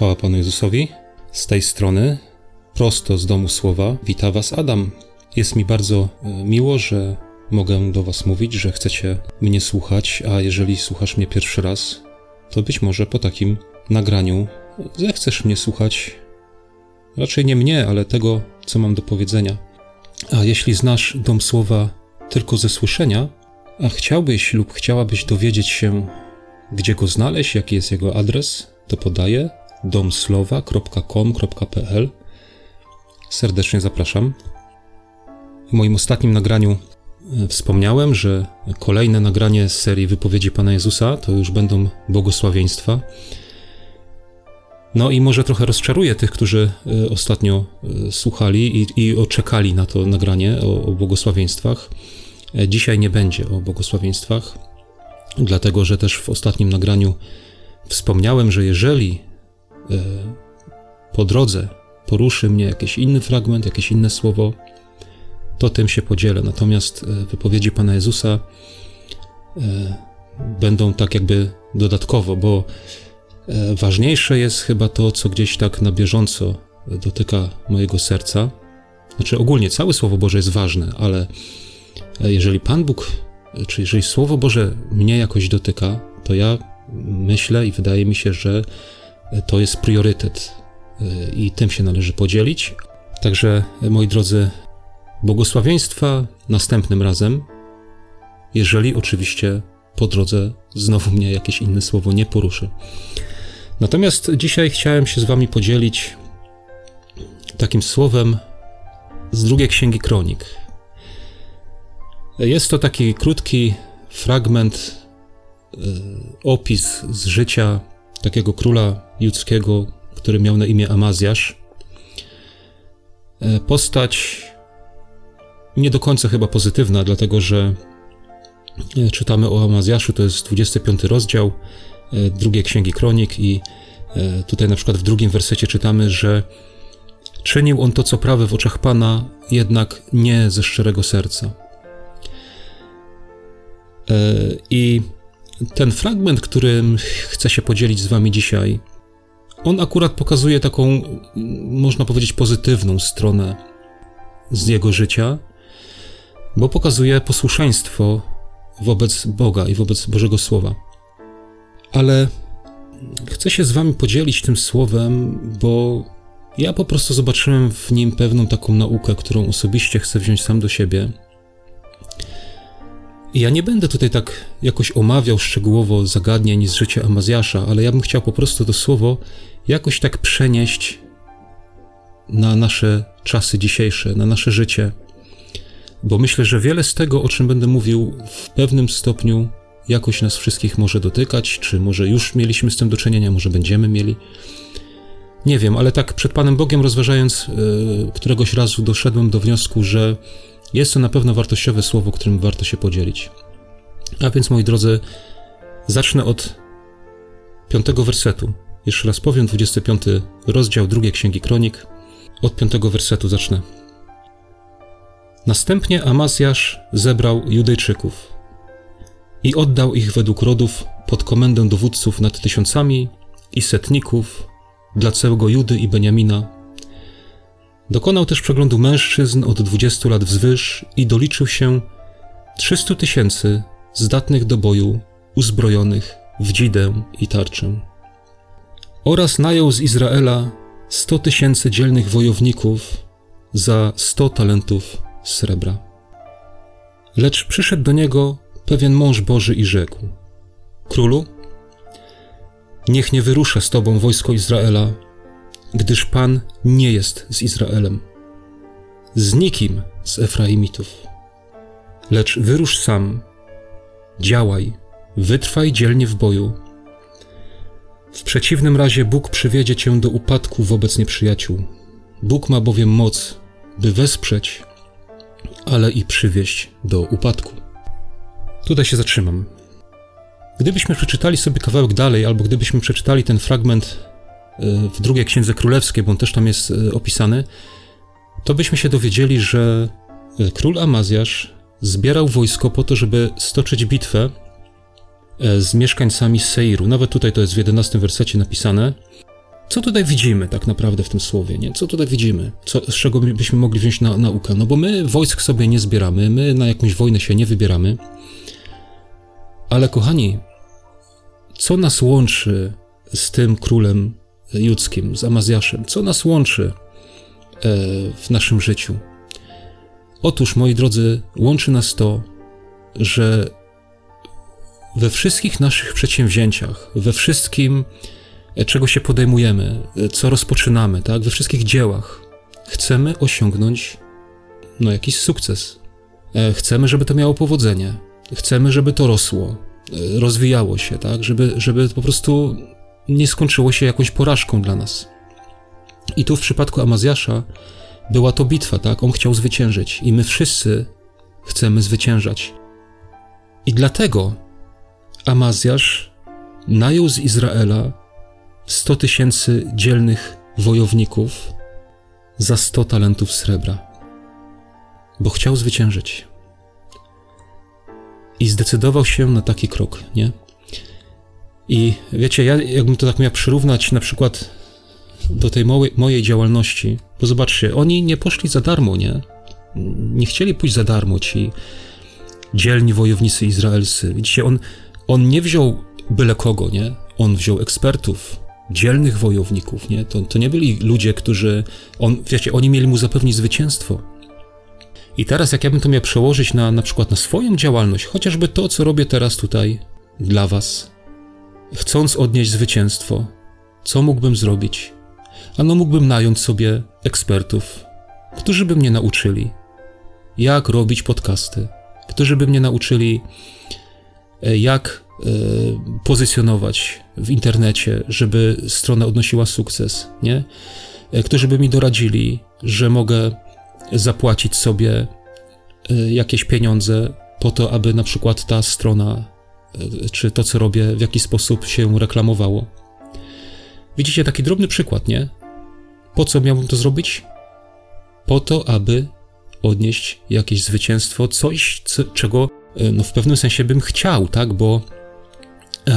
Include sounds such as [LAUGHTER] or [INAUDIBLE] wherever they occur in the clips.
Chwała Panu Jezusowi. Z tej strony, prosto z domu słowa, wita Was Adam. Jest mi bardzo e, miło, że mogę do Was mówić, że chcecie mnie słuchać, a jeżeli słuchasz mnie pierwszy raz, to być może po takim nagraniu zechcesz mnie słuchać. Raczej nie mnie, ale tego, co mam do powiedzenia. A jeśli znasz dom słowa tylko ze słyszenia, a chciałbyś lub chciałabyś dowiedzieć się, gdzie go znaleźć, jaki jest jego adres, to podaję domslowa.com.pl. Serdecznie zapraszam. W moim ostatnim nagraniu e, wspomniałem, że kolejne nagranie z serii wypowiedzi Pana Jezusa to już będą błogosławieństwa. No i może trochę rozczaruję tych, którzy e, ostatnio e, słuchali i, i oczekali na to nagranie o, o błogosławieństwach. Dzisiaj nie będzie o błogosławieństwach, dlatego że też w ostatnim nagraniu wspomniałem, że jeżeli po drodze poruszy mnie jakiś inny fragment, jakieś inne słowo, to tym się podzielę. Natomiast e, wypowiedzi Pana Jezusa e, będą tak jakby dodatkowo, bo ważniejsze jest chyba to, co gdzieś tak na bieżąco dotyka mojego serca. Znaczy, ogólnie całe Słowo Boże jest ważne, ale jeżeli Pan Bóg, czy jeżeli Słowo Boże mnie jakoś dotyka, to ja myślę i wydaje mi się, że to jest priorytet y, i tym się należy podzielić. Także, moi drodzy, błogosławieństwa następnym razem, jeżeli oczywiście po drodze znowu mnie jakieś inne słowo nie poruszy. Natomiast dzisiaj chciałem się z Wami podzielić takim słowem z drugiej księgi kronik. Jest to taki krótki fragment, y, opis z życia takiego króla judzkiego, który miał na imię Amazjasz. E, postać nie do końca chyba pozytywna, dlatego że e, czytamy o Amazjaszu, to jest 25 rozdział e, drugiej księgi kronik i tutaj na przykład w drugim wersecie czytamy, że czynił on to, co prawe w oczach Pana, jednak nie ze szczerego serca. I ten fragment, którym chcę się podzielić z Wami dzisiaj, on akurat pokazuje taką, można powiedzieć, pozytywną stronę z jego życia, bo pokazuje posłuszeństwo wobec Boga i wobec Bożego Słowa. Ale chcę się z Wami podzielić tym słowem, bo ja po prostu zobaczyłem w nim pewną taką naukę, którą osobiście chcę wziąć sam do siebie ja nie będę tutaj tak jakoś omawiał szczegółowo zagadnień z życia Amazjasza, ale ja bym chciał po prostu to słowo jakoś tak przenieść na nasze czasy dzisiejsze, na nasze życie. Bo myślę, że wiele z tego, o czym będę mówił, w pewnym stopniu jakoś nas wszystkich może dotykać, czy może już mieliśmy z tym do czynienia, może będziemy mieli. Nie wiem, ale tak przed Panem Bogiem rozważając, yy, któregoś razu doszedłem do wniosku, że jest to na pewno wartościowe słowo, którym warto się podzielić. A więc, moi drodzy, zacznę od piątego wersetu. Jeszcze raz powiem, 25 rozdział drugiej księgi kronik. Od piątego wersetu zacznę. Następnie Amazjasz zebrał Judejczyków i oddał ich według rodów pod komendę dowódców nad tysiącami i setników dla całego Judy i Beniamina Dokonał też przeglądu mężczyzn od 20 lat wzwyż i doliczył się 300 tysięcy zdatnych do boju, uzbrojonych w dzidę i tarczę. Oraz najął z Izraela 100 tysięcy dzielnych wojowników za 100 talentów srebra. Lecz przyszedł do niego pewien mąż Boży i rzekł: Królu, niech nie wyrusza z tobą wojsko Izraela, gdyż Pan nie jest z Izraelem, z nikim z Efraimitów. Lecz wyrusz sam, działaj, wytrwaj dzielnie w boju. W przeciwnym razie Bóg przywiedzie cię do upadku wobec nieprzyjaciół. Bóg ma bowiem moc, by wesprzeć, ale i przywieść do upadku. Tutaj się zatrzymam. Gdybyśmy przeczytali sobie kawałek dalej, albo gdybyśmy przeczytali ten fragment w drugiej księdze królewskiej, bo on też tam jest e, opisany, to byśmy się dowiedzieli, że e, król Amazjasz zbierał wojsko po to, żeby stoczyć bitwę e, z mieszkańcami Seiru. Nawet tutaj to jest w 11 wersecie napisane. co tutaj widzimy tak naprawdę w tym słowie, nie? Co tutaj widzimy? Co, z czego byśmy mogli wziąć na, naukę? No bo my wojsk sobie nie zbieramy, my na jakąś wojnę się nie wybieramy, ale kochani, co nas łączy z tym królem judzkim, z Amazjaszem? Co nas łączy e, w naszym życiu? Otóż, moi drodzy, łączy nas to, że we wszystkich naszych przedsięwzięciach, we wszystkim, e, czego się podejmujemy, e, co rozpoczynamy, tak, we wszystkich dziełach, chcemy osiągnąć no, jakiś sukces. Chcemy, żeby to miało powodzenie. Chcemy, żeby to rosło, rozwijało się, tak, żeby, żeby po prostu nie skończyło się jakąś porażką dla nas. I tu w przypadku Amazjasza była to bitwa, tak? On chciał zwyciężyć i my wszyscy chcemy zwyciężać. I dlatego Amazjasz najął z Izraela 100 tysięcy dzielnych wojowników za 100 talentów srebra, bo chciał zwyciężyć. I zdecydował się na taki krok, nie? I wiecie, ja jakbym to tak miał przyrównać na przykład do tej mojej, mojej działalności, bo zobaczcie, oni nie poszli za darmo, nie? Nie chcieli pójść za darmo ci dzielni wojownicy izraelscy. Widzicie, on, on nie wziął byle kogo, nie? On wziął ekspertów, dzielnych wojowników, nie? To, to nie byli ludzie, którzy, on, wiecie, oni mieli mu zapewnić zwycięstwo. I teraz, jak ja bym to miał przełożyć na, na przykład na swoją działalność, chociażby to, co robię teraz tutaj dla was, chcąc odnieść zwycięstwo, co mógłbym zrobić? Ano mógłbym nająć sobie ekspertów, którzy by mnie nauczyli, jak robić podcasty, którzy by mnie nauczyli, e, jak e, pozycjonować w internecie, żeby strona odnosiła sukces, nie? E, którzy by mi doradzili, że mogę zapłacić sobie jakieś pieniądze po to, aby na przykład ta strona czy to, co robię, w jaki sposób się reklamowało. Widzicie taki drobny przykład, nie? Po co miałbym to zrobić? Po to, aby odnieść jakieś zwycięstwo, coś, co, czego e, no, w pewnym sensie bym chciał, tak? Bo e,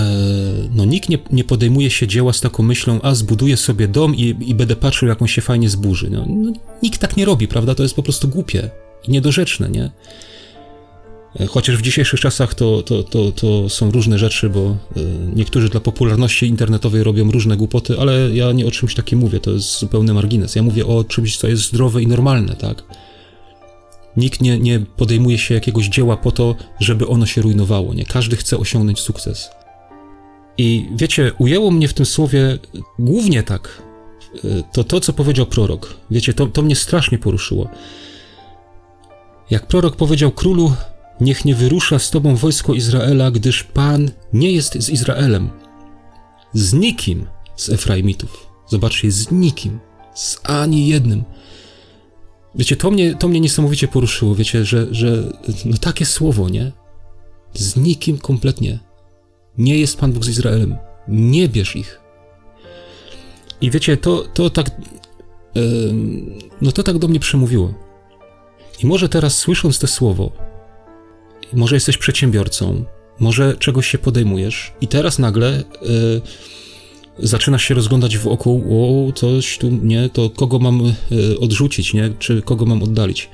no, nikt nie, nie podejmuje się dzieła z taką myślą, a zbuduję sobie dom i, i będę patrzył, jak on się fajnie zburzy. No, no, nikt tak nie robi, prawda? To jest po prostu głupie i niedorzeczne, nie? Chociaż w dzisiejszych czasach to, to, to, to są różne rzeczy, bo e, niektórzy dla popularności internetowej robią różne głupoty, ale ja nie o czymś takim mówię, to jest zupełny margines. Ja mówię o czymś, co jest zdrowe i normalne, tak? Nikt nie, nie podejmuje się jakiegoś dzieła po to, żeby ono się rujnowało, nie? Każdy chce osiągnąć sukces. I wiecie, ujęło mnie w tym słowie głównie tak, e, to to, co powiedział prorok. Wiecie, to, to mnie strasznie poruszyło. Jak prorok powiedział królu, Niech nie wyrusza z tobą wojsko Izraela, gdyż Pan nie jest z Izraelem. Z nikim z Efraimitów. Zobaczcie, z nikim. Z ani jednym. Wiecie, to mnie, to mnie niesamowicie poruszyło. Wiecie, że, że no takie słowo, nie? Z nikim kompletnie. Nie jest Pan Bóg z Izraelem. Nie bierz ich. I wiecie, to, to tak. Yy, no to tak do mnie przemówiło. I może teraz słysząc to słowo, może jesteś przedsiębiorcą, może czegoś się podejmujesz i teraz nagle y, zaczynasz się rozglądać wokół, o, coś tu, nie, to kogo mam y, odrzucić, nie, czy kogo mam oddalić.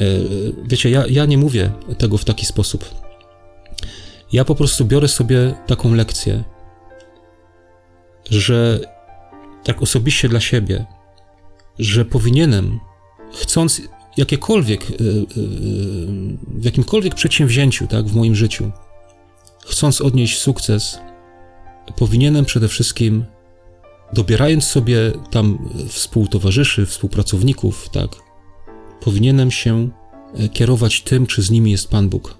Y, wiecie, ja, ja nie mówię tego w taki sposób. Ja po prostu biorę sobie taką lekcję, że tak osobiście dla siebie, że powinienem, chcąc jakiekolwiek, y, y, y, w jakimkolwiek przedsięwzięciu, tak, w moim życiu, chcąc odnieść sukces, powinienem przede wszystkim, dobierając sobie tam współtowarzyszy, współpracowników, tak, powinienem się e, kierować tym, czy z nimi jest Pan Bóg.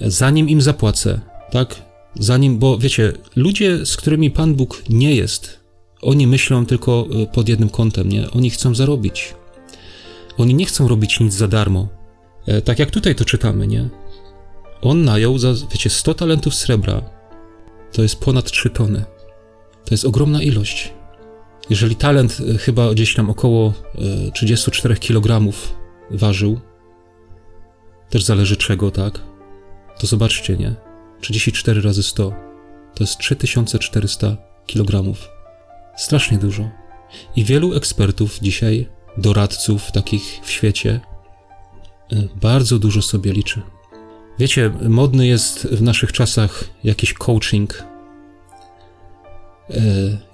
Zanim im zapłacę, tak, zanim, bo wiecie, ludzie, z którymi Pan Bóg nie jest, oni myślą tylko e, pod jednym kątem, nie? Oni chcą zarobić. Oni nie chcą robić nic za darmo. E, tak jak tutaj to czytamy, nie? On najął za, wiecie, 100 talentów srebra. To jest ponad 3 tony. To jest ogromna ilość. Jeżeli talent e, chyba gdzieś tam około e, 34 kg ważył, też zależy czego, tak? To zobaczcie, nie? 34 razy 100 to jest 3400 kg. Strasznie dużo. I wielu ekspertów dzisiaj, doradców takich w świecie, e, bardzo dużo sobie liczy. Wiecie, modny jest w naszych czasach jakiś coaching, e,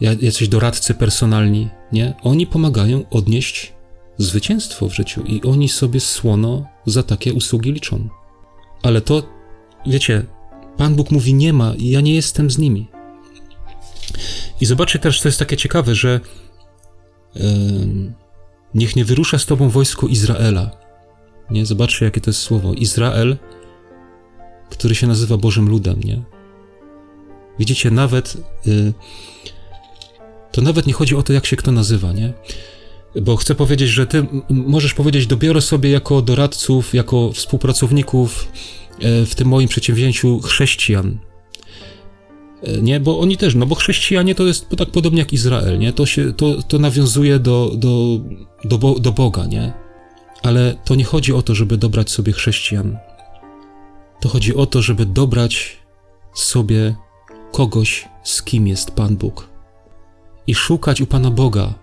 jacyś doradcy personalni, nie? Oni pomagają odnieść zwycięstwo w życiu i oni sobie słono za takie usługi liczą. Ale to, wiecie, Pan Bóg mówi: Nie ma, ja nie jestem z nimi. I zobaczcie też, co jest takie ciekawe, że yy, niech nie wyrusza z tobą wojsko Izraela. Nie, zobaczcie, jakie to jest słowo. Izrael, który się nazywa Bożym Ludem, nie? Widzicie, nawet yy, to nawet nie chodzi o to, jak się kto nazywa, nie? Bo chcę powiedzieć, że ty możesz powiedzieć, dobiorę sobie jako doradców, jako współpracowników e, w tym moim przedsięwzięciu chrześcijan. E, nie, bo oni też, no bo chrześcijanie to jest tak podobnie jak Izrael, nie? To, się, to, to nawiązuje do, do, do, do Boga, nie? Ale to nie chodzi o to, żeby dobrać sobie chrześcijan. To chodzi o to, żeby dobrać sobie kogoś, z kim jest Pan Bóg. I szukać u Pana Boga,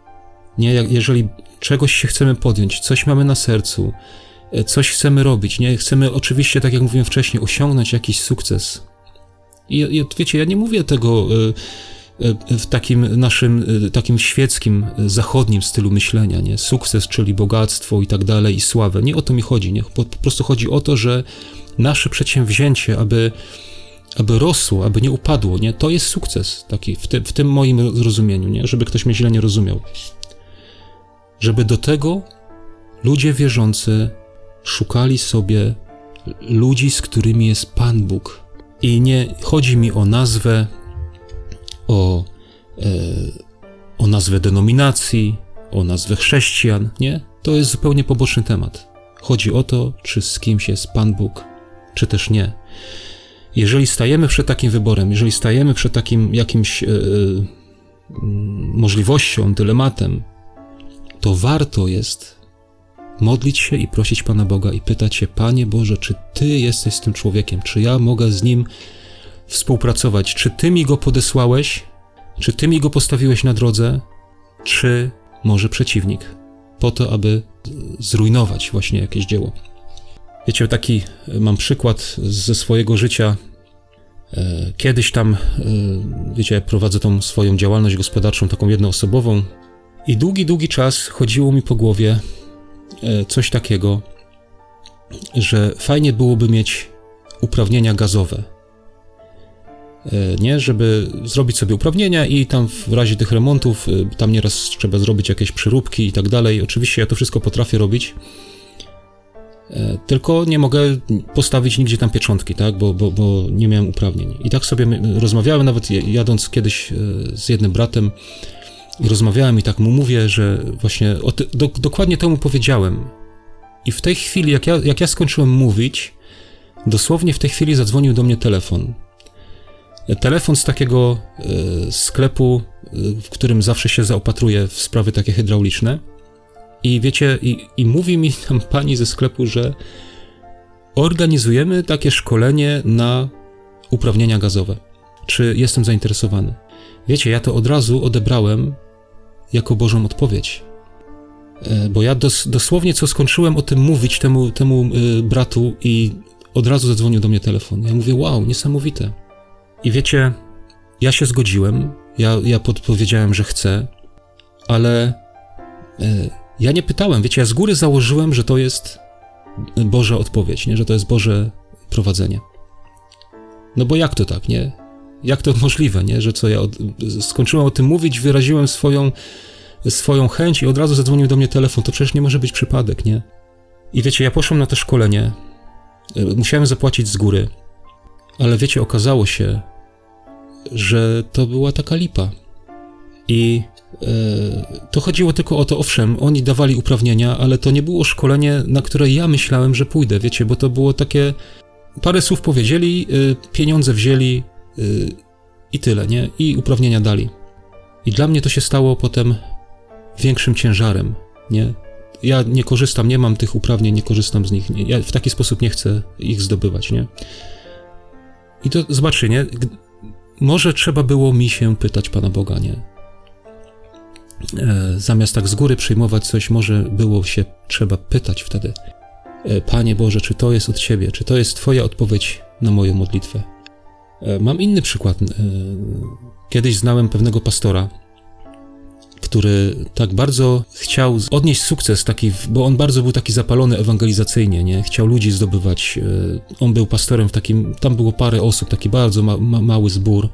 nie, jeżeli czegoś się chcemy podjąć, coś mamy na sercu, e, coś chcemy robić, nie, chcemy oczywiście, tak jak mówiłem wcześniej, osiągnąć jakiś sukces. I, wiecie, ja nie mówię tego e, e, w takim naszym, takim świeckim, zachodnim stylu myślenia, nie? Sukces, czyli bogactwo i tak dalej, i sławę. Nie o to mi chodzi, nie? Po, po prostu chodzi o to, że nasze przedsięwzięcie, aby aby rosło, aby nie upadło, nie? To jest sukces taki w, w tym moim zrozumieniu, nie? Żeby ktoś mnie źle nie rozumiał żeby do tego ludzie wierzący szukali sobie ludzi, z którymi jest Pan Bóg. I nie chodzi mi o nazwę, o, e, o nazwę denominacji, o nazwę chrześcijan. Nie, to jest zupełnie poboczny temat. Chodzi o to, czy z kimś jest Pan Bóg, czy też nie. Jeżeli stajemy przed takim wyborem, jeżeli stajemy przed takim jakimś e, e, możliwością, dylematem, to warto jest modlić się i prosić Pana Boga i pytać się, Panie Boże, czy Ty jesteś z tym człowiekiem, czy ja mogę z nim współpracować, czy Ty mi go podesłałeś, czy Ty mi go postawiłeś na drodze, czy może przeciwnik, po to, aby zrujnować właśnie jakieś dzieło. Wiecie, taki mam przykład ze swojego życia. E, kiedyś tam, e, wiecie, prowadzę tą swoją działalność gospodarczą, taką jednoosobową, i długi, długi czas chodziło mi po głowie e, coś takiego, że fajnie byłoby mieć uprawnienia gazowe. E, nie, żeby zrobić sobie uprawnienia i tam w razie tych remontów, e, tam nieraz trzeba zrobić jakieś przyróbki i tak dalej. Oczywiście ja to wszystko potrafię robić, tylko nie mogę postawić nigdzie tam pieczątki, tak, bo, bo, bo nie miałem uprawnień. I tak sobie rozmawiałem, nawet jadąc kiedyś z jednym bratem, i rozmawiałem i tak mu mówię, że właśnie ty, do, dokładnie to mu powiedziałem. I w tej chwili, jak ja, jak ja skończyłem mówić, dosłownie w tej chwili zadzwonił do mnie telefon. Telefon z takiego e, sklepu, e, w którym zawsze się zaopatruję w sprawy takie hydrauliczne. I wiecie, i, i mówi mi [LAUGHS] tam pani ze sklepu, że organizujemy takie szkolenie na uprawnienia gazowe. Czy jestem zainteresowany? Wiecie, ja to od razu odebrałem jako Bożą odpowiedź. E, bo ja dos, dosłownie co skończyłem o tym mówić temu, temu y, bratu i od razu zadzwonił do mnie telefon. Ja mówię, wow, niesamowite. I wiecie, ja się zgodziłem, ja, ja podpowiedziałem, że chcę, ale y, ja nie pytałem, wiecie, ja z góry założyłem, że to jest Boża odpowiedź, nie? że to jest Boże prowadzenie. No bo jak to tak, nie? Jak to możliwe, nie? Że co ja od... skończyłem o tym mówić, wyraziłem swoją, swoją chęć i od razu zadzwonił do mnie telefon. To przecież nie może być przypadek, nie? I wiecie, ja poszłem na to szkolenie. E, musiałem zapłacić z góry. Ale wiecie, okazało się, że to była taka lipa. I e, to chodziło tylko o to, owszem, oni dawali uprawnienia, ale to nie było szkolenie, na które ja myślałem, że pójdę, wiecie, bo to było takie. Parę słów powiedzieli, e, pieniądze wzięli, I tyle, nie? I uprawnienia dali. I dla mnie to się stało potem większym ciężarem, nie? Ja nie korzystam, nie mam tych uprawnień, nie korzystam z nich. Nie, ja w taki sposób nie chcę ich zdobywać, nie? I to zobaczcie, nie? Może trzeba było mi się pytać Pana Boga, nie? e, zamiast tak z góry przyjmować coś, może było się trzeba pytać wtedy: e, Panie Boże, czy to jest od Ciebie, czy to jest Twoja odpowiedź na moją modlitwę? E, mam inny przykład. Kiedyś znałem pewnego pastora, który tak bardzo chciał odnieść sukces, taki, bo on bardzo był taki zapalony ewangelizacyjnie, nie? Chciał ludzi zdobywać. On był pastorem w takim, tam było parę osób, taki bardzo ma, ma, mały zbór,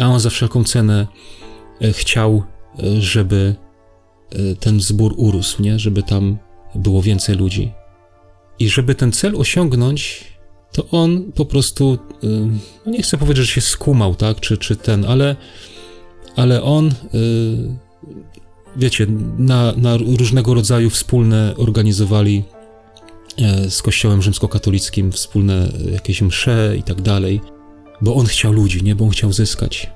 a on za wszelką cenę chciał żeby e, ten zbór urósł, nie? żeby tam było więcej ludzi. I żeby ten cel osiągnąć, to on po prostu, e, no nie chcę powiedzieć, że się skumał, tak, czy, czy ten, ale, ale on, e, wiecie, na, na różnego rodzaju wspólne organizowali z Kościołem rzymskokatolickim wspólne jakieś msze i tak dalej, bo on chciał ludzi, nie, bo on chciał zyskać.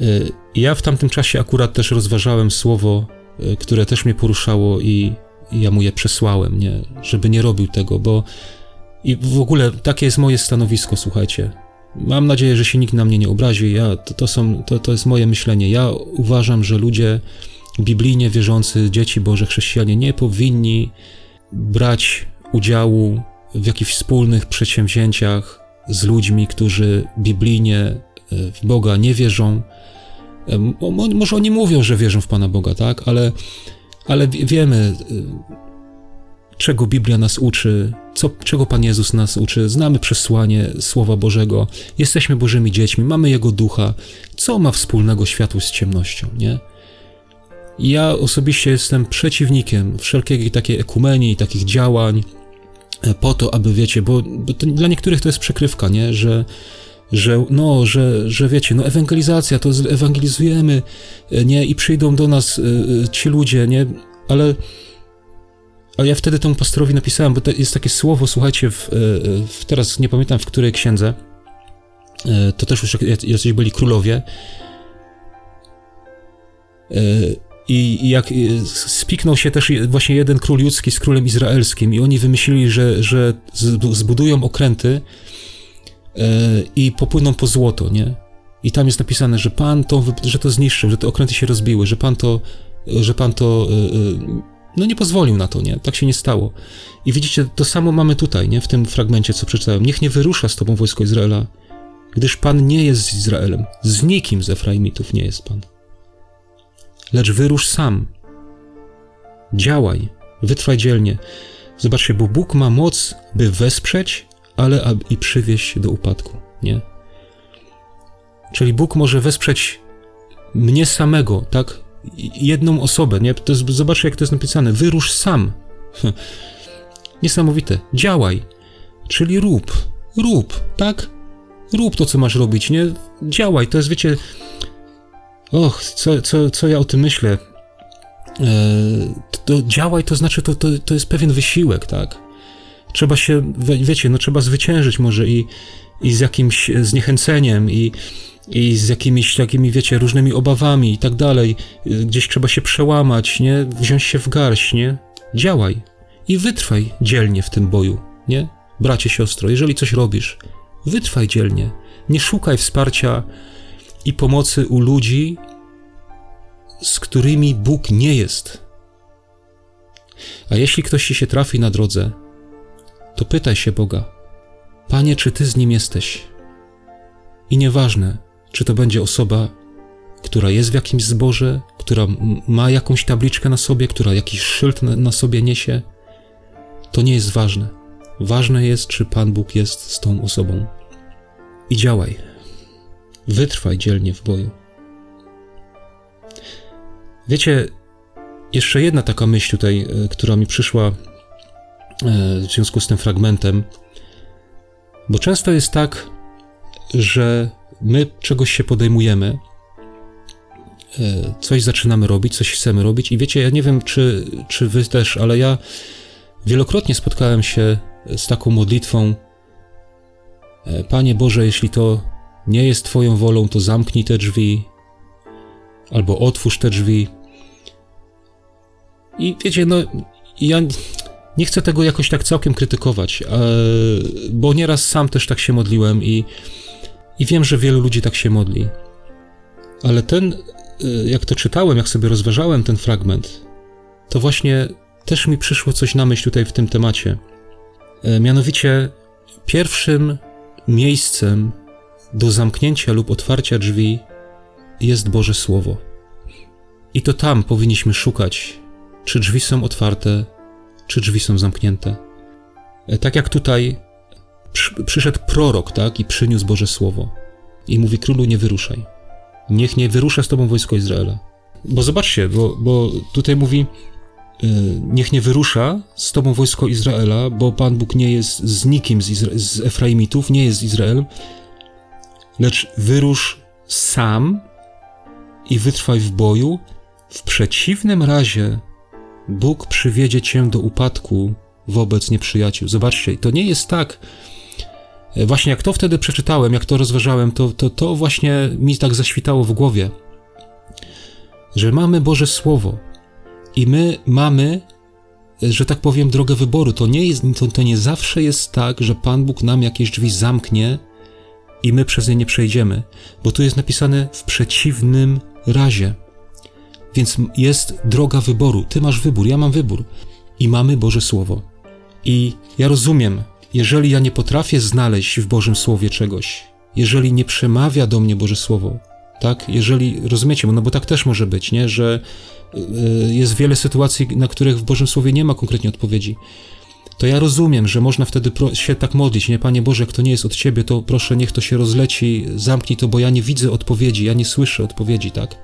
Y, ja w tamtym czasie akurat też rozważałem słowo, y, które też mnie poruszało i ja mu je przesłałem, nie, żeby nie robił tego, bo i w ogóle takie jest moje stanowisko, słuchajcie. Mam nadzieję, że się nikt na mnie nie obrazi. Ja, to, to, są, to, to jest moje myślenie. Ja uważam, że ludzie biblijnie wierzący, dzieci Boże, chrześcijanie nie powinni brać udziału w jakichś wspólnych przedsięwzięciach z ludźmi, którzy biblijnie w Boga nie wierzą. Może oni mówią, że wierzą w Pana Boga, tak? Ale, ale wiemy, czego Biblia nas uczy, co, czego Pan Jezus nas uczy. Znamy przesłanie Słowa Bożego, jesteśmy Bożymi dziećmi, mamy Jego ducha. Co ma wspólnego światło z ciemnością, nie? Ja osobiście jestem przeciwnikiem wszelkiej takiej ekumenii, takich działań, e, po to, aby wiecie, bo, bo dla niektórych to jest przykrywka, nie? Że że no, że, że wiecie, no ewangelizacja, to ewangelizujemy, e, nie, i przyjdą do nas y, ci ludzie, nie, ale ale ja wtedy temu pastorowi napisałem, bo jest takie słowo, słuchajcie, w, w, teraz nie pamiętam w której księdze, to też już jacyś byli królowie, i, jak spiknął się też właśnie jeden król ludzki z królem izraelskim i oni wymyślili, że, że zbudują okręty, i popłyną po złoto, nie? I tam jest napisane, że Pan to, że to zniszczył, że te okręty się rozbiły, że Pan to, że Pan to, e, e, no nie pozwolił na to, nie? Tak się nie stało. I widzicie, to samo mamy tutaj, nie? W tym fragmencie, co przeczytałem. Niech nie wyrusza z tobą wojsko Izraela, gdyż Pan nie jest z Izraelem. Z nikim z Efraimitów nie jest Pan. Lecz wyrusz sam. Działaj, wytrwaj dzielnie. Zobaczcie, bo Bóg ma moc, by wesprzeć ale i przywieźć do upadku, nie? Czyli Bóg może wesprzeć mnie samego, tak? Jedną osobę, nie? To jest, zobaczcie, jak to jest napisane. Wyrusz sam. Niesamowite. Działaj. Czyli rób. Rób, tak? Rób to, co masz robić, nie? Działaj. To jest, wiecie... Och, co, co, co ja o tym myślę? Eee, to, działaj to znaczy, to, to, to jest pewien wysiłek, tak? trzeba się, wiecie, no trzeba zwyciężyć może i, i z jakimś zniechęceniem i, i z jakimiś takimi, wiecie, różnymi obawami i tak dalej. Gdzieś trzeba się przełamać, nie? Wziąć się w garść, nie? Działaj i wytrwaj dzielnie w tym boju, nie? Bracie, siostro, jeżeli coś robisz, wytrwaj dzielnie. Nie szukaj wsparcia i pomocy u ludzi, z którymi Bóg nie jest. A jeśli ktoś ci się trafi na drodze, to pytaj się Boga: Panie, czy Ty z nim jesteś? I nieważne, czy to będzie osoba, która jest w jakimś zborze, która ma jakąś tabliczkę na sobie, która jakiś szyld na, na sobie niesie, to nie jest ważne. Ważne jest, czy Pan Bóg jest z tą osobą. I działaj. Wytrwaj dzielnie w boju. Wiecie, jeszcze jedna taka myśl tutaj, e, która mi przyszła E, w związku z tym fragmentem, bo często jest tak, że my czegoś się podejmujemy, e, coś zaczynamy robić, coś chcemy robić i wiecie, ja nie wiem, czy, czy wy też, ale ja wielokrotnie spotkałem się z taką modlitwą e, Panie Boże, jeśli to nie jest Twoją wolą, to zamknij te drzwi albo otwórz te drzwi. I wiecie, no ja nie chcę tego jakoś tak całkiem krytykować, e, bo nieraz sam też tak się modliłem i, i wiem, że wielu ludzi tak się modli. Ale ten y, jak to czytałem, jak sobie rozważałem ten fragment, to właśnie też mi przyszło coś na myśl tutaj w tym temacie. E, mianowicie, pierwszym miejscem do zamknięcia lub otwarcia drzwi jest Boże Słowo. I to tam powinniśmy szukać, czy drzwi są otwarte, czy drzwi są zamknięte. E, tak jak tutaj przyszedł prorok, tak, i przyniósł Boże Słowo. I mówi, królu, nie wyruszaj. Niech nie wyrusza z tobą wojsko Izraela. Bo zobaczcie, bo, bo tutaj mówi, yy, niech nie wyrusza z tobą wojsko Izraela, bo Pan Bóg nie jest z nikim z, Izra- z Efraimitów, nie jest z Izraelem, lecz wyrusz sam i wytrwaj w boju. W przeciwnym razie Bóg przywiedzie cię do upadku wobec nieprzyjaciół. Zobaczcie, to nie jest tak, e, właśnie jak to wtedy przeczytałem, jak to rozważałem, to, to, to właśnie mi tak zaświtało w głowie, że mamy Boże Słowo i my mamy, e, że tak powiem, drogę wyboru. To nie, jest, to, to nie zawsze jest tak, że Pan Bóg nam jakieś drzwi zamknie i my przez nie nie przejdziemy, bo tu jest napisane w przeciwnym razie. Więc jest droga wyboru. Ty masz wybór, ja mam wybór. I mamy Boże Słowo. I ja rozumiem, jeżeli ja nie potrafię znaleźć w Bożym Słowie czegoś, jeżeli nie przemawia do mnie Boże Słowo, tak? Jeżeli, rozumiecie, no bo tak też może być, nie? Że y, jest wiele sytuacji, na których w Bożym Słowie nie ma konkretnie odpowiedzi. To ja rozumiem, że można wtedy się tak modlić, nie? Panie Boże, jak to nie jest od Ciebie, to proszę, niech to się rozleci, zamknij to, bo ja nie widzę odpowiedzi, ja nie słyszę odpowiedzi, tak?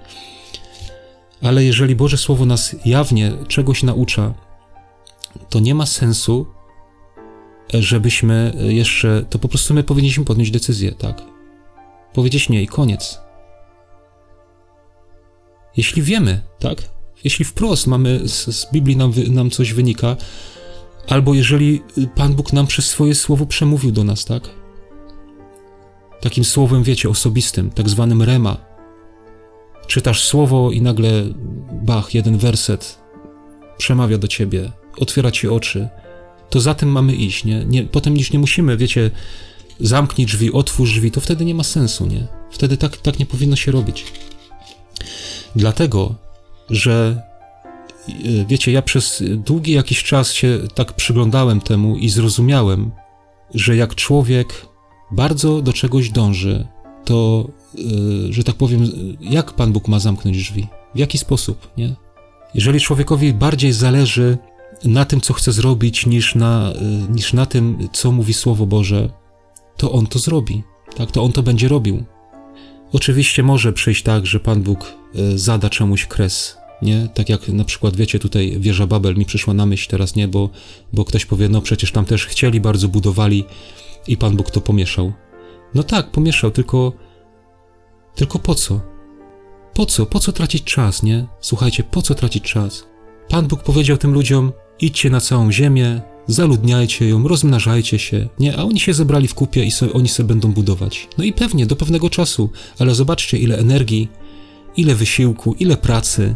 Ale jeżeli Boże Słowo nas jawnie czegoś naucza, to nie ma sensu, żebyśmy jeszcze, to po prostu my powinniśmy podjąć decyzję, tak? Powiedzieć nie i koniec. Jeśli wiemy, tak? Jeśli wprost mamy, z, z Biblii nam, nam coś wynika, albo jeżeli Pan Bóg nam przez swoje słowo przemówił do nas, tak? Takim słowem, wiecie, osobistym, tak zwanym rema. Czytasz słowo i nagle, bach, jeden werset przemawia do ciebie, otwiera ci oczy, to za tym mamy iść, nie? nie? Potem już nie musimy, wiecie, zamknij drzwi, otwórz drzwi, to wtedy nie ma sensu, nie? Wtedy tak, tak nie powinno się robić. Dlatego, że y, wiecie, ja przez długi jakiś czas się tak przyglądałem temu i zrozumiałem, że jak człowiek bardzo do czegoś dąży, to, y, że tak powiem, jak Pan Bóg ma zamknąć drzwi? W jaki sposób, nie? Jeżeli człowiekowi bardziej zależy na tym, co chce zrobić, niż na, y, niż na tym, co mówi Słowo Boże, to on to zrobi. Tak, to on to będzie robił. Oczywiście może przyjść tak, że Pan Bóg y, zada czemuś kres, nie? Tak jak na przykład, wiecie, tutaj wieża Babel mi przyszła na myśl teraz, nie? Bo, bo ktoś powie, no przecież tam też chcieli, bardzo budowali i Pan Bóg to pomieszał. No tak, pomieszał, tylko tylko po co? Po co? Po co tracić czas, nie? Słuchajcie, po co tracić czas? Pan Bóg powiedział tym ludziom: idźcie na całą ziemię, zaludniajcie ją, rozmnażajcie się, nie? A oni się zebrali w kupie i so, oni sobie będą budować. No i pewnie, do pewnego czasu, ale zobaczcie, ile energii, ile wysiłku, ile pracy.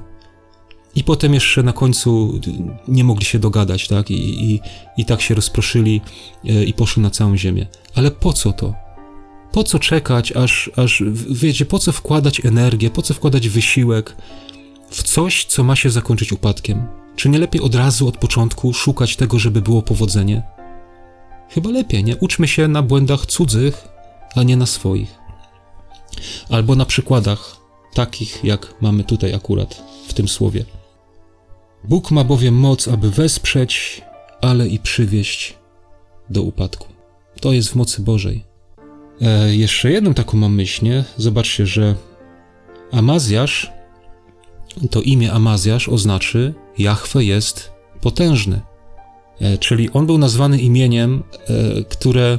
I potem jeszcze na końcu nie mogli się dogadać, tak? I, i, i tak się rozproszyli e, i poszli na całą ziemię. Ale po co to? Po co czekać, aż, aż wiecie, po co wkładać energię, po co wkładać wysiłek w coś, co ma się zakończyć upadkiem? Czy nie lepiej od razu, od początku szukać tego, żeby było powodzenie? Chyba lepiej, nie? Uczmy się na błędach cudzych, a nie na swoich. Albo na przykładach takich, jak mamy tutaj akurat w tym słowie. Bóg ma bowiem moc, aby wesprzeć, ale i przywieść do upadku. To jest w mocy Bożej. E, jeszcze jedną taką mam myśl, nie? Zobaczcie, że Amazjasz, to imię Amazjasz oznaczy Jahwe jest potężny. E, czyli on był nazwany imieniem, e, które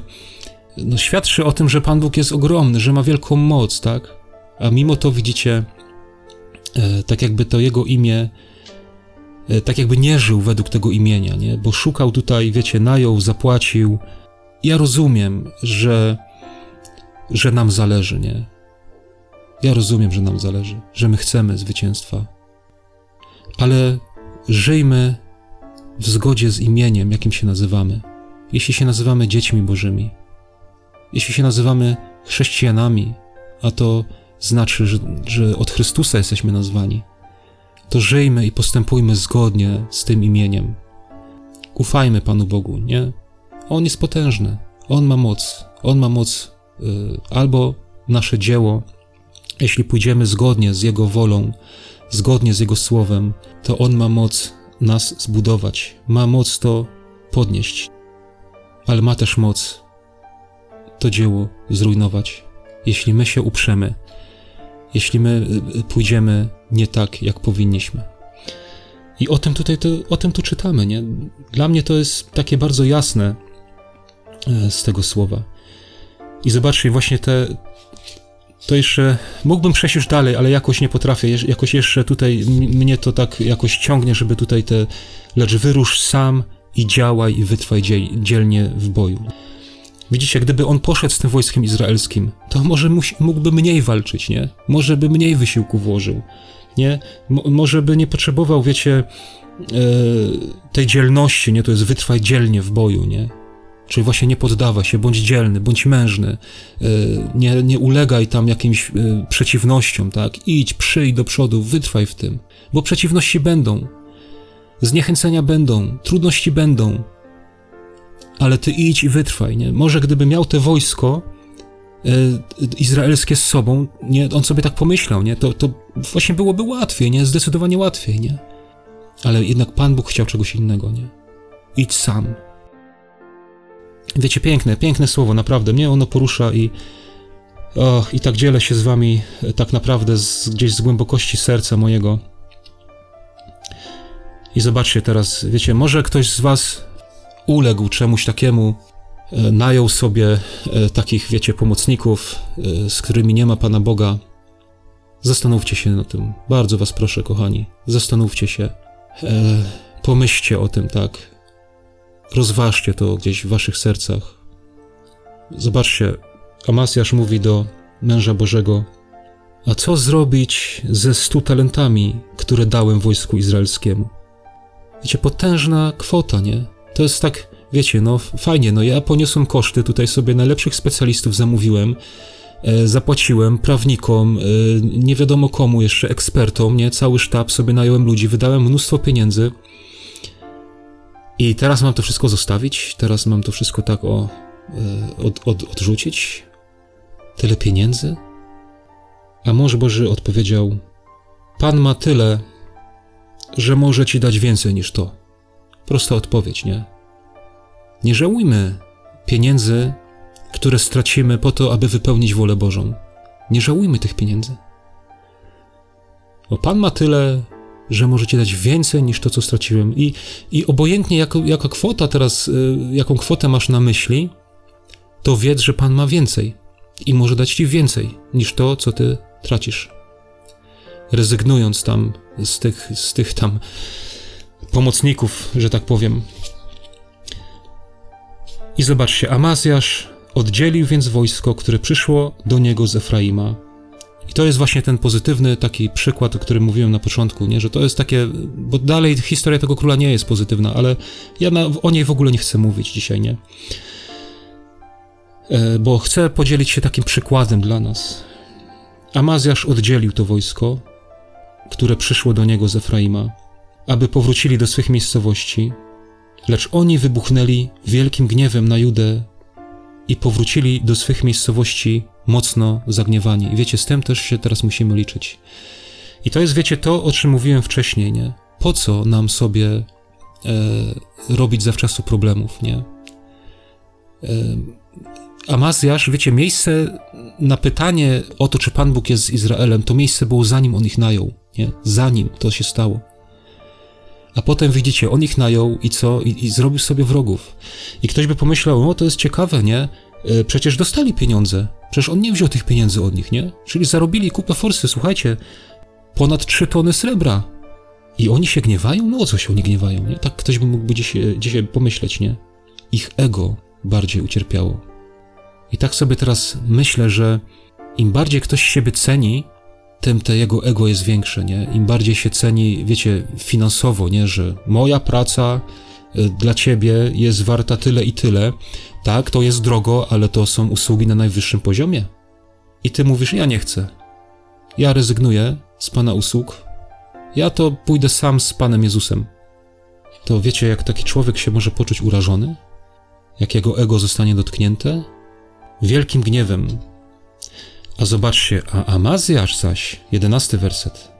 no, świadczy o tym, że Pan Bóg jest ogromny, że ma wielką moc, tak? A mimo to widzicie, e, tak jakby to jego imię, tak jakby nie żył według tego imienia, nie? Bo szukał tutaj, wiecie, najął, zapłacił. Ja rozumiem, że że nam zależy, nie? Ja rozumiem, że nam zależy, że my chcemy zwycięstwa, ale żyjmy w zgodzie z imieniem, jakim się nazywamy. Jeśli się nazywamy dziećmi Bożymi, jeśli się nazywamy chrześcijanami, a to znaczy, że, że od Chrystusa jesteśmy nazwani, to żyjmy i postępujmy zgodnie z tym imieniem. Ufajmy Panu Bogu, nie? On jest potężny, On ma moc, On ma moc y, albo nasze dzieło, jeśli pójdziemy zgodnie z Jego wolą, zgodnie z Jego słowem, to On ma moc nas zbudować, ma moc to podnieść, ale ma też moc to dzieło zrujnować, jeśli my się uprzemy, jeśli my y, pójdziemy nie tak, jak powinniśmy. I o tym tutaj, to, o tym tu czytamy, nie? Dla mnie to jest takie bardzo jasne e, z tego słowa. I zobaczcie, właśnie te, to jeszcze, mógłbym przejść już dalej, ale jakoś nie potrafię, jakoś jeszcze tutaj mnie to tak jakoś ciągnie, żeby tutaj te, lecz wyrusz sam i działaj i wytrwaj dzielnie w boju. Widzicie, gdyby on poszedł z tym wojskiem izraelskim, to może mógłby mniej walczyć, nie? Może by mniej wysiłku włożył, nie? może by nie potrzebował, wiecie, e, tej dzielności, nie? To jest wytrwaj dzielnie w boju, nie? Czyli właśnie nie poddawa się, bądź dzielny, bądź mężny, e, nie, nie ulegaj tam jakimś e, przeciwnościom, tak? Idź, przyjdź do przodu, wytrwaj w tym, bo przeciwności będą, zniechęcenia będą, trudności będą, ale ty idź i wytrwaj, nie? Może gdyby miał te wojsko e, izraelskie z sobą, nie? On sobie tak pomyślał, nie? To, to właśnie byłoby łatwiej, nie? Zdecydowanie łatwiej, nie? Ale jednak Pan Bóg chciał czegoś innego, nie? Idź sam. Wiecie, piękne, piękne słowo, naprawdę. Mnie ono porusza i i tak dzielę się z wami e, tak naprawdę z, gdzieś z głębokości serca mojego. I zobaczcie teraz, wiecie, może ktoś z was uległ czemuś takiemu, e, najął sobie e, takich, wiecie, pomocników, z którymi nie ma Pana Boga. Zastanówcie się na tym. Bardzo Was proszę, kochani. Zastanówcie się. Pomyślcie o tym, tak. Rozważcie to gdzieś w Waszych sercach. Zobaczcie, Amasjasz mówi do męża Bożego: A co zrobić ze stu talentami, które dałem wojsku izraelskiemu? Wiecie, potężna kwota, nie? To jest tak, wiecie, no fajnie, no ja poniosłem koszty, tutaj sobie najlepszych specjalistów zamówiłem, e, zapłaciłem prawnikom, e, nie wiadomo komu jeszcze, ekspertom, nie, cały sztab sobie nająłem ludzi, wydałem mnóstwo pieniędzy i teraz mam to wszystko zostawić, teraz mam to wszystko tak o, e, od, od, odrzucić, tyle pieniędzy? A mąż Boży odpowiedział, Pan ma tyle, że może ci dać więcej niż to. Prosta odpowiedź, nie? Nie żałujmy pieniędzy, które stracimy po to, aby wypełnić wolę Bożą. Nie żałujmy tych pieniędzy. Bo Pan ma tyle, że możecie dać więcej niż to, co straciłem. I, i obojętnie, jako, jaka kwota teraz, y, jaką kwotę masz na myśli, to wiedz, że Pan ma więcej i może dać ci więcej niż to, co ty tracisz. Rezygnując tam z tych, z tych tam pomocników, że tak powiem. I zobaczcie, Amazjasz oddzielił więc wojsko, które przyszło do niego z Efraima. I to jest właśnie ten pozytywny taki przykład, o którym mówiłem na początku, nie? że to jest takie, bo dalej historia tego króla nie jest pozytywna, ale ja na, o niej w ogóle nie chcę mówić dzisiaj, nie? E, bo chcę podzielić się takim przykładem dla nas. Amazjasz oddzielił to wojsko, które przyszło do niego z Efraima aby powrócili do swych miejscowości, lecz oni wybuchnęli wielkim gniewem na Judę i powrócili do swych miejscowości mocno zagniewani. I wiecie, z tym też się teraz musimy liczyć. I to jest, wiecie, to, o czym mówiłem wcześniej, nie? Po co nam sobie e, robić zawczasu problemów, nie? E, Amazjasz, wiecie, miejsce na pytanie o to, czy Pan Bóg jest z Izraelem, to miejsce było zanim on ich najął, nie? Zanim to się stało. A potem widzicie, on ich najął i co? I, i zrobił sobie wrogów. I ktoś by pomyślał, no to jest ciekawe, nie? E, przecież dostali pieniądze. Przecież on nie wziął tych pieniędzy od nich, nie? Czyli zarobili kupę forsy, słuchajcie, ponad 3 tony srebra. I oni się gniewają? No o co się oni gniewają, nie? Tak ktoś by mógł dzisiaj, dzisiaj pomyśleć, nie? Ich ego bardziej ucierpiało. I tak sobie teraz myślę, że im bardziej ktoś siebie ceni, tym te jego ego jest większe, nie? Im bardziej się ceni, wiecie, finansowo, nie? Że moja praca dla ciebie jest warta tyle i tyle. Tak, to jest drogo, ale to są usługi na najwyższym poziomie. I ty mówisz, ja nie chcę. ja rezygnuję z Pana usług, ja to pójdę sam z Panem Jezusem. To wiecie, jak taki człowiek się może poczuć urażony? Jak jego ego zostanie dotknięte? Wielkim gniewem. A zobaczcie, a Amazjasz zaś, jedenasty werset,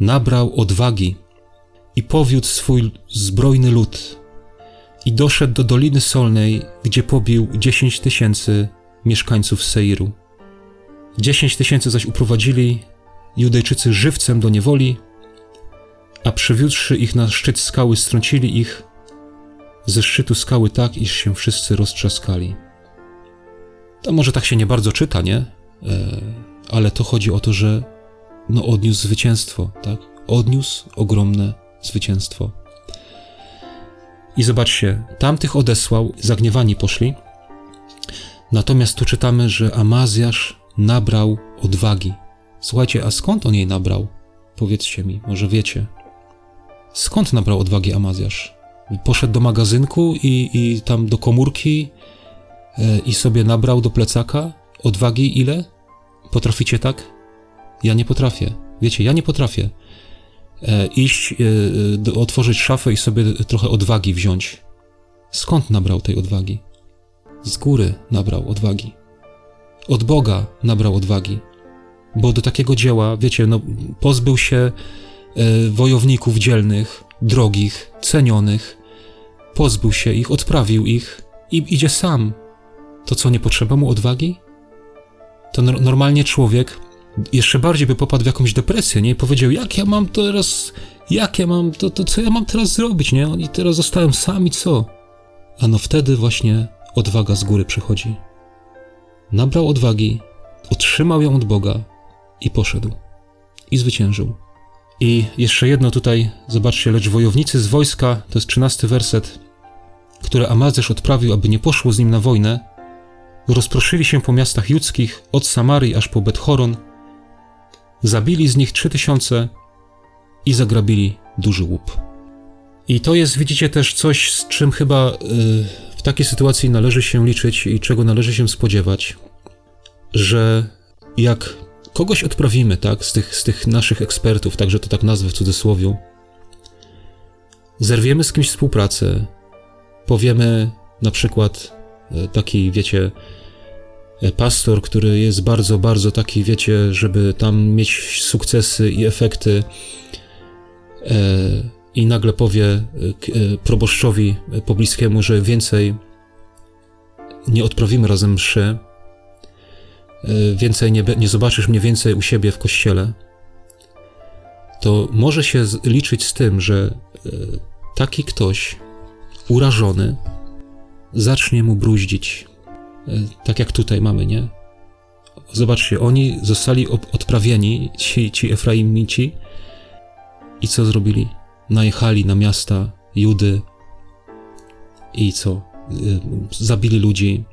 nabrał odwagi i powiódł swój zbrojny lud i doszedł do Doliny Solnej, gdzie pobił dziesięć tysięcy mieszkańców Seiru. Dziesięć tysięcy zaś uprowadzili Judejczycy żywcem do niewoli, a przywiódłszy ich na szczyt skały, strącili ich ze szczytu skały tak, iż się wszyscy roztrzaskali. To może tak się nie bardzo czyta, nie? E, ale to chodzi o to, że no odniósł zwycięstwo, tak? Odniósł ogromne zwycięstwo. I zobaczcie, tamtych odesłał, zagniewani poszli. Natomiast tu czytamy, że Amazjasz nabrał odwagi. Słuchajcie, a skąd on jej nabrał? Powiedzcie mi, może wiecie. Skąd nabrał odwagi Amazjasz? Poszedł do magazynku i, i tam do komórki e, i sobie nabrał do plecaka odwagi ile? Potraficie tak? Ja nie potrafię. Wiecie, ja nie potrafię iść, e, otworzyć szafę i sobie trochę odwagi wziąć. Skąd nabrał tej odwagi? Z góry nabrał odwagi. Od Boga nabrał odwagi. Bo do takiego dzieła, wiecie, no, pozbył się e, wojowników dzielnych, drogich, cenionych, pozbył się ich, odprawił ich i idzie sam. To co, nie potrzeba mu odwagi? To no, normalnie człowiek jeszcze bardziej by popadł w jakąś depresję, nie? I powiedział, jak ja mam teraz, jak ja mam, to, to co ja mam teraz zrobić, nie? I teraz zostałem sam i co? A no wtedy właśnie odwaga z góry przychodzi. Nabrał odwagi, otrzymał ją od Boga i poszedł. I zwyciężył. I jeszcze jedno tutaj, zobaczcie, lecz wojownicy z wojska, to jest trzynasty werset, które Amazesz odprawił, aby nie poszło z nim na wojnę, rozproszyli się po miastach judzkich, od Samarii aż po Bethoron, zabili z nich trzy tysiące i zagrabili duży łup. I to jest, widzicie, też coś, z czym chyba y, w takiej sytuacji należy się liczyć i czego należy się spodziewać, że jak kogoś odprawimy, tak, z tych, z tych naszych ekspertów, także to tak nazwę w cudzysłowie, zerwiemy z kimś współpracę, powiemy na przykład e, taki, wiecie, pastor, który jest bardzo, bardzo taki, wiecie, żeby tam mieć sukcesy i efekty, e, i nagle powie proboszczowi pobliskiemu, że więcej nie odprawimy razem mszy, więcej nie, nie zobaczysz mnie więcej u siebie w kościele, to może się liczyć z tym, że taki ktoś urażony zacznie mu bruździć. Tak jak tutaj mamy, nie? Zobaczcie, oni zostali odprawieni, ci, ci Efraimici, i co zrobili? Najechali na miasta Judy i co? E, zabili ludzi,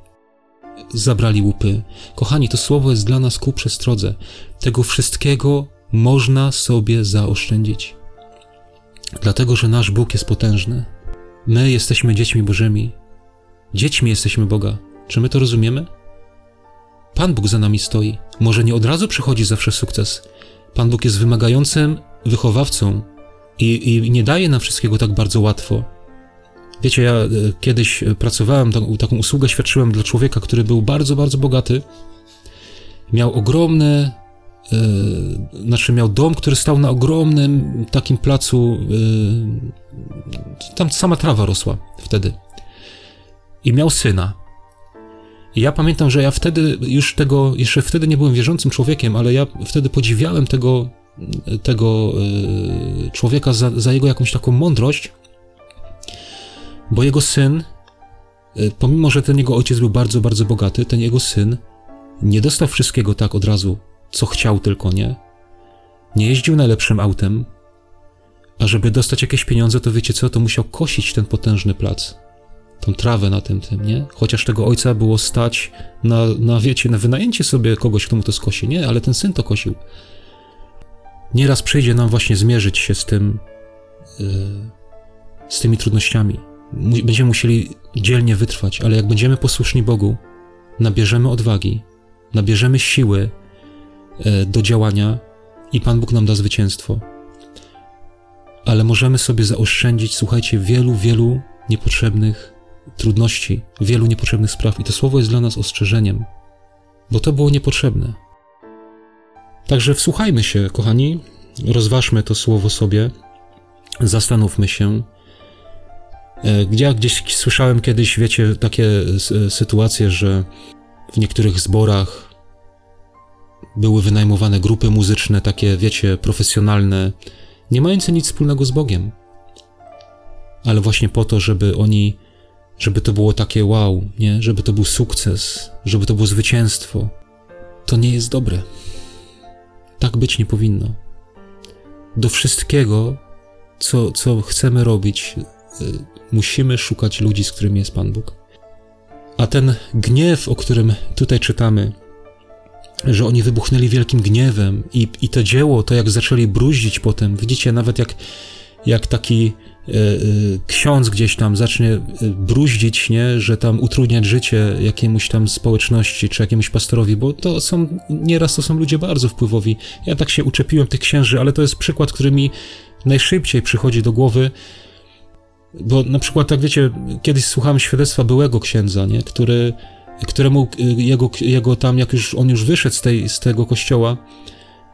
zabrali łupy. Kochani, to słowo jest dla nas ku przestrodze. Tego wszystkiego można sobie zaoszczędzić. Dlatego, że nasz Bóg jest potężny. My jesteśmy dziećmi Bożymi. Dziećmi jesteśmy Boga. Czy my to rozumiemy? Pan Bóg za nami stoi. Może nie od razu przychodzi zawsze sukces. Pan Bóg jest wymagającym wychowawcą i, i nie daje nam wszystkiego tak bardzo łatwo. Wiecie, ja e, kiedyś pracowałem, taką, usługę świadczyłem dla człowieka, który był bardzo, bardzo bogaty. Miał ogromne Yy, znaczy miał dom, który stał na ogromnym takim placu, yy, tam sama trawa rosła wtedy. I miał syna. Ja pamiętam, że ja wtedy już tego, jeszcze wtedy nie byłem wierzącym człowiekiem, ale ja wtedy podziwiałem tego, tego yy, człowieka za, za jego jakąś taką mądrość, bo jego syn, pomimo że ten jego ojciec był bardzo, bardzo bogaty, ten jego syn nie dostał wszystkiego tak od razu co chciał tylko, nie? Nie jeździł najlepszym autem, a żeby dostać jakieś pieniądze, to wiecie co, to musiał kosić ten potężny plac. Tą trawę na tym, tym, nie? Chociaż tego ojca było stać na, na wiecie, na wynajęcie sobie kogoś, kto mu to skosi, nie? Ale ten syn to kosił. Nieraz przyjdzie nam właśnie zmierzyć się z tym, yy, z tymi trudnościami. Będziemy musieli dzielnie wytrwać, ale jak będziemy posłuszni Bogu, nabierzemy odwagi, nabierzemy siły, E, do działania i Pan Bóg nam da zwycięstwo. Ale możemy sobie zaoszczędzić, słuchajcie, wielu, wielu niepotrzebnych trudności, wielu niepotrzebnych spraw, i to słowo jest dla nas ostrzeżeniem, bo to było niepotrzebne. Także wsłuchajmy się, kochani, rozważmy to słowo sobie, zastanówmy się. E, ja gdzieś słyszałem kiedyś, wiecie, takie sytuacje, że w niektórych zborach były wynajmowane grupy muzyczne, takie, wiecie, profesjonalne, nie mające nic wspólnego z Bogiem. Ale właśnie po to, żeby oni, żeby to było takie wow, nie? Żeby to był sukces, żeby to było zwycięstwo. To nie jest dobre. Tak być nie powinno. Do wszystkiego, co, co chcemy robić, y, musimy szukać ludzi, z którymi jest Pan Bóg. A ten gniew, o którym tutaj czytamy, że oni wybuchnęli wielkim gniewem i, i to dzieło, to jak zaczęli bruździć potem, widzicie, nawet jak, jak taki ksiądz gdzieś tam zacznie e, bruździć, nie, że tam utrudniać życie jakiemuś tam społeczności czy jakiemuś pastorowi, bo to są, nieraz to są ludzie bardzo wpływowi. Ja tak się uczepiłem tych księży, ale to jest przykład, który mi najszybciej przychodzi do głowy, bo na przykład, tak wiecie, kiedyś słuchałem świadectwa byłego księdza, nie, który któremu jego, jego tam, jak już on już wyszedł z, tej, z tego kościoła,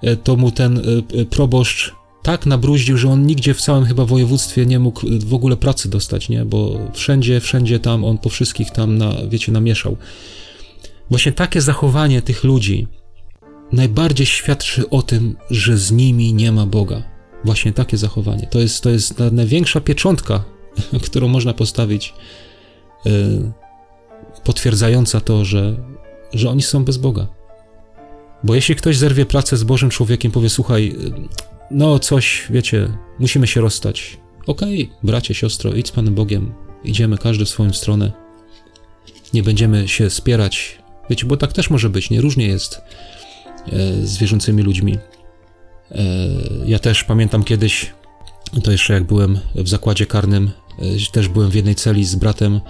e, to mu ten e, proboszcz tak nabruździł, że on nigdzie w całym chyba województwie nie mógł w ogóle pracy dostać, nie? Bo wszędzie, wszędzie tam on po wszystkich tam, na, wiecie, namieszał. Właśnie takie zachowanie tych ludzi najbardziej świadczy o tym, że z nimi nie ma Boga. Właśnie takie zachowanie. To jest, to jest największa pieczątka, [LAUGHS] którą można postawić e, potwierdzająca to, że, że oni są bez Boga. Bo jeśli ktoś zerwie pracę z Bożym człowiekiem, powie: Słuchaj, no coś, wiecie, musimy się rozstać. Okej, okay, bracie, siostro, idź z Panem Bogiem, idziemy każdy w swoją stronę. Nie będziemy się spierać. Wiecie, bo tak też może być, nie różnie jest e, z wierzącymi ludźmi. E, ja też pamiętam kiedyś, to jeszcze jak byłem w zakładzie karnym, e, też byłem w jednej celi z bratem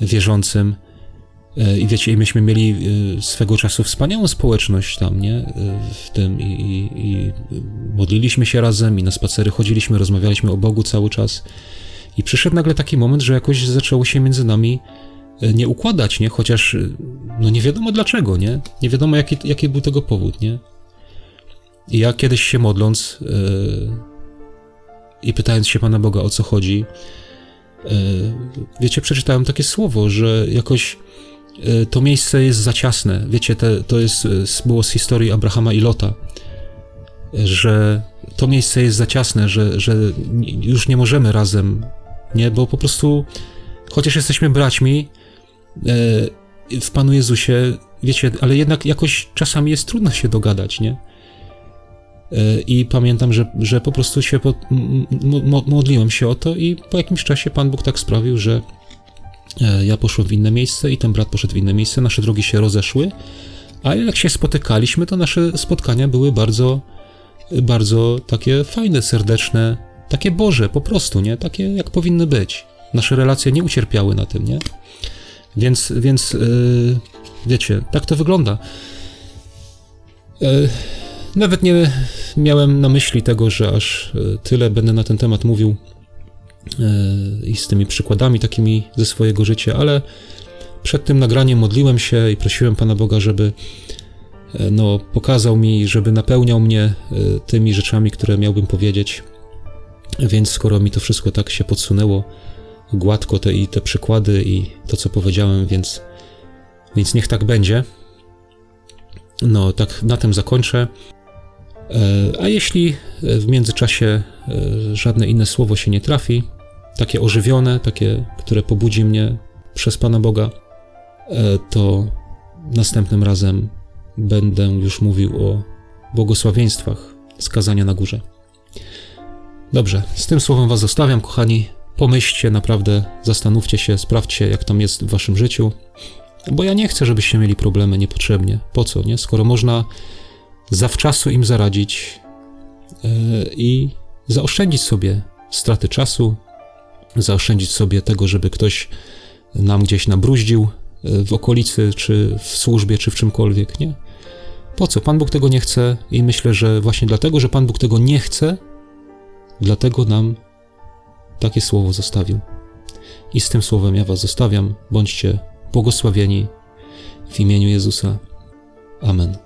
wierzącym I wiecie, i myśmy mieli e, swego czasu wspaniałą społeczność tam, nie? E, w tym i, i, i, modliliśmy się razem i na spacery chodziliśmy, rozmawialiśmy o Bogu cały czas. I przyszedł nagle taki moment, że jakoś zaczęło się między nami nie układać, nie? Chociaż no nie wiadomo dlaczego, nie? Nie wiadomo jaki, jaki był tego powód, nie? I ja kiedyś się modląc yy, i pytając się Pana Boga o co chodzi, yy, wiecie, przeczytałem takie słowo, że jakoś E, to miejsce jest za ciasne. Wiecie, te, to jest, e, było z historii Abrahama i Lota, że to miejsce jest za ciasne, że, że już nie możemy razem, nie, bo po prostu, chociaż jesteśmy braćmi e, w Panu Jezusie, wiecie, ale jednak jakoś czasami jest trudno się dogadać, nie? I pamiętam, że, że po prostu się pod, modliłem się o to, i po jakimś czasie Pan Bóg tak sprawił, że E, ja poszłem w inne miejsce i ten brat poszedł w inne miejsce, nasze drogi się rozeszły, a jak się spotykaliśmy, to nasze spotkania były bardzo, bardzo takie fajne, serdeczne, takie Boże po prostu, nie? Takie jak powinny być. Nasze relacje nie ucierpiały na tym, nie? Więc, więc yy, wiecie, tak to wygląda. Yy, nawet nie miałem na myśli tego, że aż tyle będę na ten temat mówił E, i z tymi przykładami takimi ze swojego życia, ale przed tym nagraniem modliłem się i prosiłem Pana Boga, żeby e, no, pokazał mi, żeby napełniał mnie e, tymi rzeczami, które miałbym powiedzieć. Więc skoro mi to wszystko tak się podsunęło gładko, te i te przykłady i to, co powiedziałem, więc, więc niech tak będzie. No, tak na tym zakończę. A jeśli w międzyczasie żadne inne słowo się nie trafi, takie ożywione, takie, które pobudzi mnie przez Pana Boga, e, to następnym razem będę już mówił o błogosławieństwach skazania na górze. Dobrze, z tym słowem Was zostawiam, kochani. Pomyślcie naprawdę, zastanówcie się, sprawdźcie, jak tam jest w Waszym życiu, bo ja nie chcę, żebyście mieli problemy niepotrzebnie. Po co, nie? Skoro można zawczasu im zaradzić yy, i zaoszczędzić sobie straty czasu, zaoszczędzić sobie tego, żeby ktoś nam gdzieś nabruździł e, w okolicy, czy w służbie, czy w czymkolwiek, nie? Po co? Pan Bóg tego nie chce i myślę, że właśnie dlatego, że Pan Bóg tego nie chce, dlatego nam takie słowo zostawił. I z tym słowem ja Was zostawiam. Bądźcie błogosławieni w imieniu Jezusa. Amen.